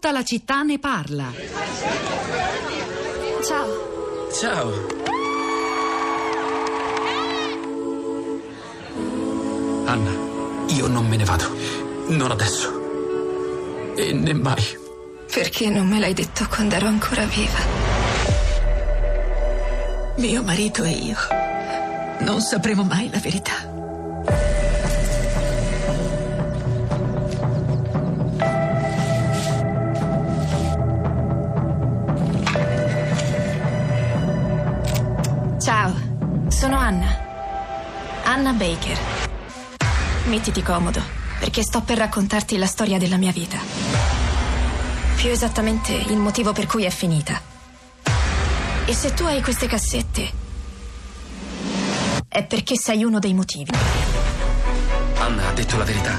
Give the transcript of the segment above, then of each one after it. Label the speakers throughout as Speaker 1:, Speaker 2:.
Speaker 1: Tutta la città ne parla.
Speaker 2: Ciao.
Speaker 3: Ciao. Anna, io non me ne vado. Non adesso. E né mai.
Speaker 2: Perché non me l'hai detto quando ero ancora viva?
Speaker 4: Mio marito e io non sapremo mai la verità.
Speaker 2: Ciao, sono Anna. Anna Baker. Mettiti comodo, perché sto per raccontarti la storia della mia vita. Più esattamente il motivo per cui è finita. E se tu hai queste cassette, è perché sei uno dei motivi.
Speaker 3: Anna ha detto la verità.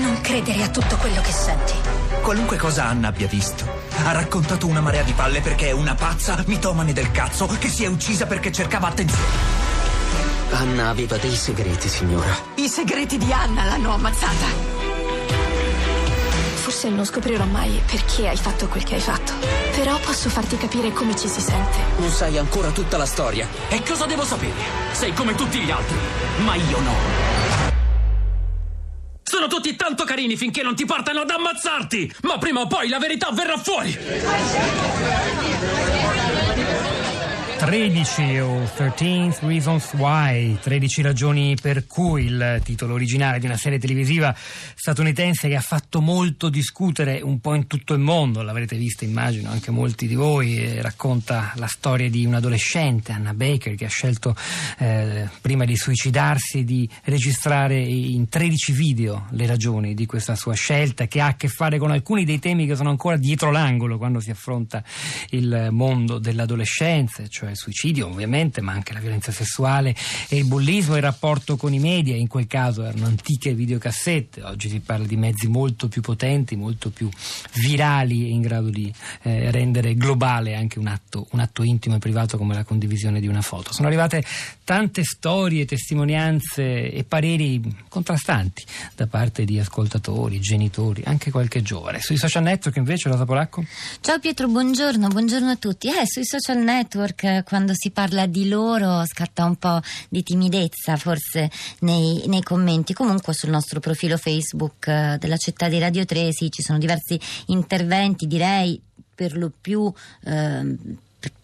Speaker 2: Non credere a tutto quello che senti.
Speaker 5: Qualunque cosa Anna abbia visto, ha raccontato una marea di palle perché è una pazza mitomane del cazzo che si è uccisa perché cercava attenzione.
Speaker 6: Anna aveva dei segreti, signora.
Speaker 4: I segreti di Anna l'hanno ammazzata.
Speaker 2: Forse non scoprirò mai perché hai fatto quel che hai fatto. Però posso farti capire come ci si sente.
Speaker 6: Non sai ancora tutta la storia.
Speaker 3: E cosa devo sapere? Sei come tutti gli altri. Ma io no. Sono tutti tanto carini finché non ti portano ad ammazzarti! Ma prima o poi la verità verrà fuori!
Speaker 7: 13 o 13 Reasons Why, 13 ragioni per cui il titolo originale di una serie televisiva statunitense che ha fatto molto discutere un po' in tutto il mondo, l'avrete vista immagino anche molti di voi, racconta la storia di un adolescente, Anna Baker, che ha scelto eh, prima di suicidarsi di registrare in 13 video le ragioni di questa sua scelta che ha a che fare con alcuni dei temi che sono ancora dietro l'angolo quando si affronta il mondo dell'adolescenza, cioè il suicidio ovviamente, ma anche la violenza sessuale e il bullismo il rapporto con i media, in quel caso erano antiche videocassette, oggi si parla di mezzi molto più potenti, molto più virali e in grado di eh, rendere globale anche un atto, un atto intimo e privato come la condivisione di una foto. Sono arrivate tante storie, testimonianze e pareri contrastanti da parte di ascoltatori, genitori, anche qualche giovane. Sui social network invece, Rosa Polacco?
Speaker 8: Ciao Pietro, buongiorno, buongiorno a tutti. Eh, sui social network quando si parla di loro scatta un po' di timidezza forse nei, nei commenti. Comunque sul nostro profilo Facebook eh, della città di Radio 3 sì, ci sono diversi interventi, direi per lo più eh,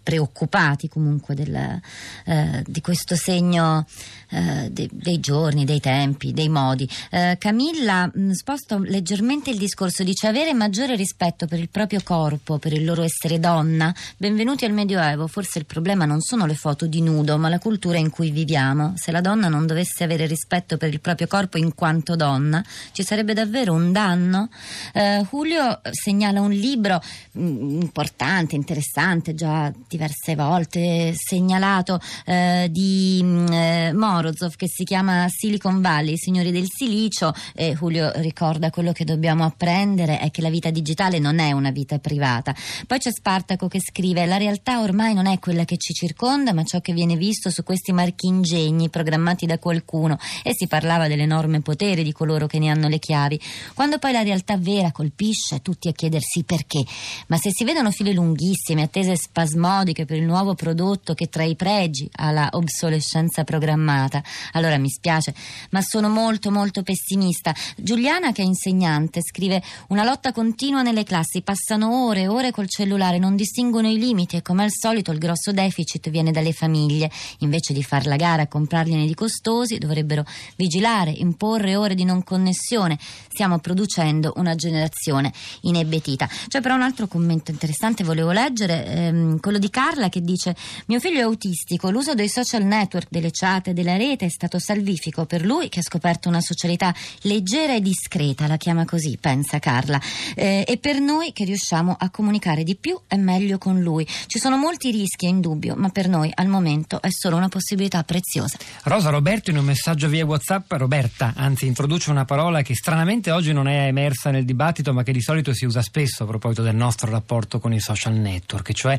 Speaker 8: preoccupati comunque del, eh, di questo segno eh, de, dei giorni, dei tempi, dei modi. Eh, Camilla mh, sposta leggermente il discorso, dice avere maggiore rispetto per il proprio corpo, per il loro essere donna. Benvenuti al Medioevo, forse il problema non sono le foto di nudo, ma la cultura in cui viviamo. Se la donna non dovesse avere rispetto per il proprio corpo in quanto donna, ci sarebbe davvero un danno. Eh, Julio segnala un libro mh, importante, interessante, già diverse volte segnalato eh, di eh, Morozov che si chiama Silicon Valley, i signori del silicio e Julio ricorda quello che dobbiamo apprendere è che la vita digitale non è una vita privata. Poi c'è Spartaco che scrive la realtà ormai non è quella che ci circonda ma ciò che viene visto su questi marchingegni programmati da qualcuno e si parlava dell'enorme potere di coloro che ne hanno le chiavi. Quando poi la realtà vera colpisce tutti a chiedersi perché, ma se si vedono file lunghissime, attese spasmodiche modiche per il nuovo prodotto che tra i pregi ha la obsolescenza programmata. Allora mi spiace, ma sono molto molto pessimista. Giuliana, che è insegnante, scrive una lotta continua nelle classi, passano ore e ore col cellulare, non distinguono i limiti e come al solito il grosso deficit viene dalle famiglie. Invece di far la gara a comprargliene di costosi, dovrebbero vigilare, imporre ore di non connessione. Stiamo producendo una generazione inebetita. C'è però un altro commento interessante, volevo leggere, ehm, quello di Carla che dice mio figlio è autistico, l'uso dei social network, delle chat della rete è stato salvifico per lui che ha scoperto una socialità leggera e discreta, la chiama così, pensa Carla, eh, e per noi che riusciamo a comunicare di più e meglio con lui. Ci sono molti rischi, è indubbio, ma per noi al momento è solo una possibilità preziosa.
Speaker 7: Rosa Roberto in un messaggio via WhatsApp, Roberta, anzi introduce una parola che stranamente oggi non è emersa nel dibattito, ma che di solito si usa spesso a proposito del nostro rapporto con i social network, cioè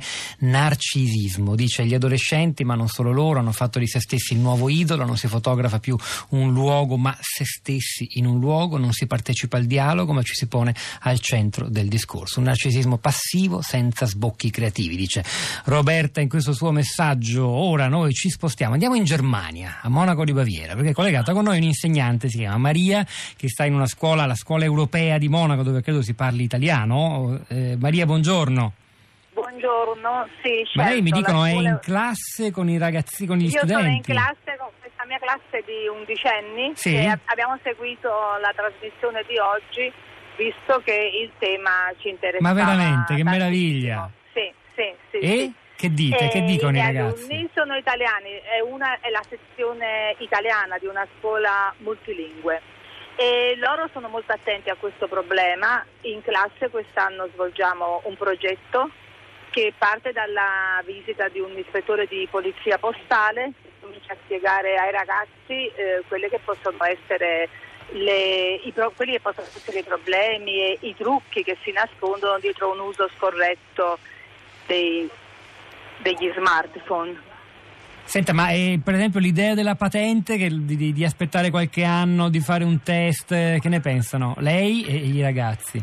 Speaker 7: narcisismo. Dice gli adolescenti, ma non solo loro, hanno fatto di se stessi il nuovo idolo, non si fotografa più un luogo, ma se stessi in un luogo, non si partecipa al dialogo, ma ci si pone al centro del discorso. Un narcisismo passivo senza sbocchi creativi, dice Roberta in questo suo messaggio. Ora noi ci spostiamo, andiamo in Germania, a Monaco di Baviera, perché è collegata con noi un'insegnante, si chiama Maria, che sta in una scuola, la scuola europea di Monaco, dove credo si parli italiano. Eh, Maria, buongiorno.
Speaker 1: Buongiorno, sì, certo,
Speaker 7: Ma lei mi dicono è
Speaker 1: scuola...
Speaker 7: in classe con i ragazzi, con gli
Speaker 1: Io
Speaker 7: studenti?
Speaker 1: sono in classe con questa mia classe di undicenni
Speaker 7: Sì.
Speaker 1: e abbiamo seguito la trasmissione di oggi visto che il tema ci interessava.
Speaker 7: Ma veramente, che
Speaker 1: tantissimo.
Speaker 7: meraviglia.
Speaker 1: Sì, sì, sì.
Speaker 7: E
Speaker 1: sì.
Speaker 7: che dite? Che
Speaker 1: E
Speaker 7: dicono i ragazzi?
Speaker 1: alunni sono italiani, è, una, è la sezione italiana di una scuola multilingue e loro sono molto attenti a questo problema. In classe quest'anno svolgiamo un progetto che parte dalla visita di un ispettore di polizia postale che comincia a spiegare ai ragazzi eh, quelle che possono essere le- i quelli che possono essere i problemi e i trucchi che si nascondono dietro un uso scorretto dei- degli smartphone.
Speaker 7: Senta, ma eh, per esempio l'idea della patente, che- di, di- di aspettare qualche anno, di fare un test, eh, che ne pensano? Lei e i ragazzi?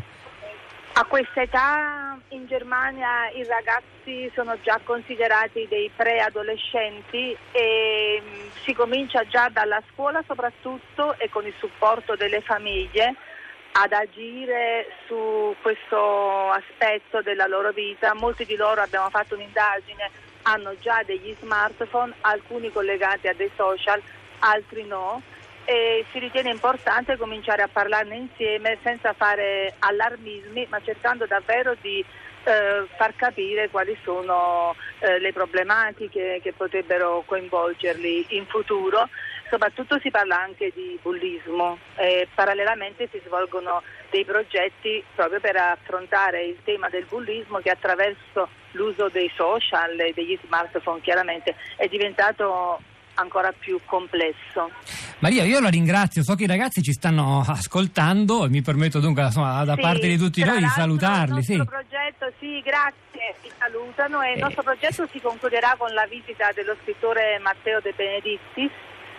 Speaker 1: A questa età in Germania i ragazzi sono già considerati dei preadolescenti e mh, si comincia già dalla scuola soprattutto e con il supporto delle famiglie ad agire su questo aspetto della loro vita. Molti di loro abbiamo fatto un'indagine, hanno già degli smartphone, alcuni collegati a dei social, altri no e si ritiene importante cominciare a parlarne insieme senza fare allarmismi, ma cercando davvero di eh, far capire quali sono eh, le problematiche che potrebbero coinvolgerli in futuro. Soprattutto si parla anche di bullismo e parallelamente si svolgono dei progetti proprio per affrontare il tema del bullismo che attraverso l'uso dei social e degli smartphone chiaramente è diventato ancora più complesso.
Speaker 7: Maria, io la ringrazio, so che i ragazzi ci stanno ascoltando e mi permetto dunque insomma, da
Speaker 1: Sì,
Speaker 7: parte di tutti noi di salutarli.
Speaker 1: Il
Speaker 7: Sì.
Speaker 1: progetto, sì, grazie, ti salutano e il
Speaker 7: Eh.
Speaker 1: nostro progetto si concluderà con la visita dello scrittore Matteo De Benedittis.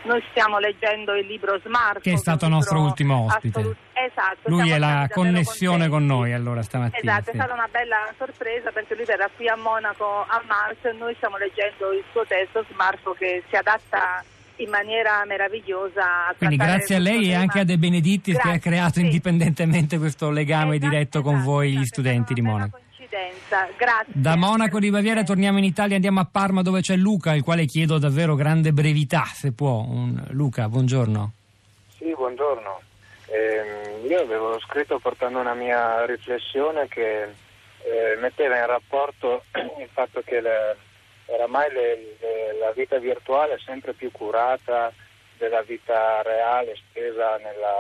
Speaker 1: Noi stiamo leggendo il libro Smart.
Speaker 7: Che è stato nostro ultimo ospite.
Speaker 1: Esatto.
Speaker 7: Lui è la connessione con noi allora stamattina.
Speaker 1: Esatto,
Speaker 7: sì.
Speaker 1: è stata una bella sorpresa perché lui verrà qui a Monaco a marzo e noi stiamo leggendo il suo testo Smart che si adatta in maniera meravigliosa a
Speaker 7: Quindi grazie a lei e anche a De Benedittis che ha
Speaker 1: Grazie,
Speaker 7: creato
Speaker 1: sì.
Speaker 7: indipendentemente questo legame
Speaker 1: Esatto,
Speaker 7: diretto con
Speaker 1: esatto,
Speaker 7: voi, gli
Speaker 1: esatto,
Speaker 7: studenti di Monaco.
Speaker 1: Coincidenza. Grazie.
Speaker 7: Da Monaco di Baviera torniamo in Italia, andiamo a Parma dove c'è Luca, il quale chiedo davvero grande brevità, se può. Un- Luca, buongiorno.
Speaker 9: Sì, buongiorno. Ehm, io avevo scritto portando una mia riflessione che eh, metteva in rapporto il fatto che le- oramai le- le- la vita virtuale è sempre più curata della vita reale stesa nella,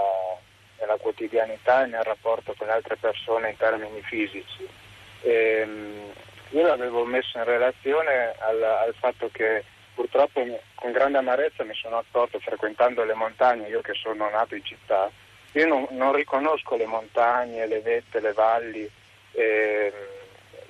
Speaker 9: nella quotidianità e nel rapporto con le altre persone in termini fisici. Ehm, io l'avevo messo in relazione al, al fatto che purtroppo con grande amarezza mi sono accorto frequentando le montagne, io che sono nato in città, io non, non riconosco le montagne, le vette, le valli ehm,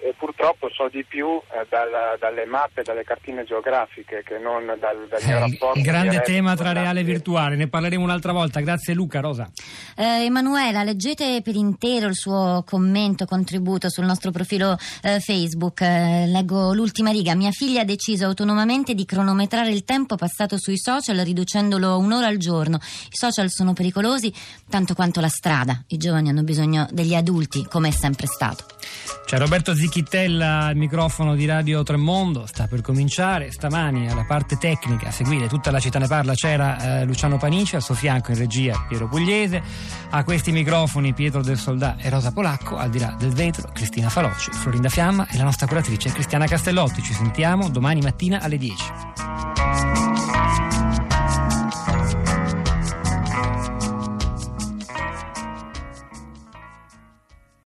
Speaker 9: e purtroppo so di più eh, dalla- dalle mappe, dalle cartine geografiche che non dal, dal mio
Speaker 7: Eh,
Speaker 9: rapporto.
Speaker 7: il grande tema tra reale e virtuale, ne parleremo un'altra volta. Grazie Luca, Rosa.
Speaker 8: Eh, Emanuela, leggete per intero il suo commento, contributo sul nostro profilo eh, Facebook. Eh, leggo l'ultima riga. Mia figlia ha deciso autonomamente di cronometrare il tempo passato sui social riducendolo un'ora al giorno. I social sono pericolosi tanto quanto la strada. I giovani hanno bisogno degli adulti, come è sempre stato.
Speaker 7: C'è Roberto Zicchittella al microfono di Radio Tremondo, sta per cominciare. Stamani alla parte tecnica, a seguire tutta la città ne parla, c'era eh, Luciano Panici, al suo fianco in regia Piero Pugliese, a questi microfoni Pietro del Soldà e Rosa Polacco, al di là del vetro Cristina Faloci, Florinda Fiamma e la nostra curatrice Cristiana Castellotti. Ci sentiamo domani mattina alle 10.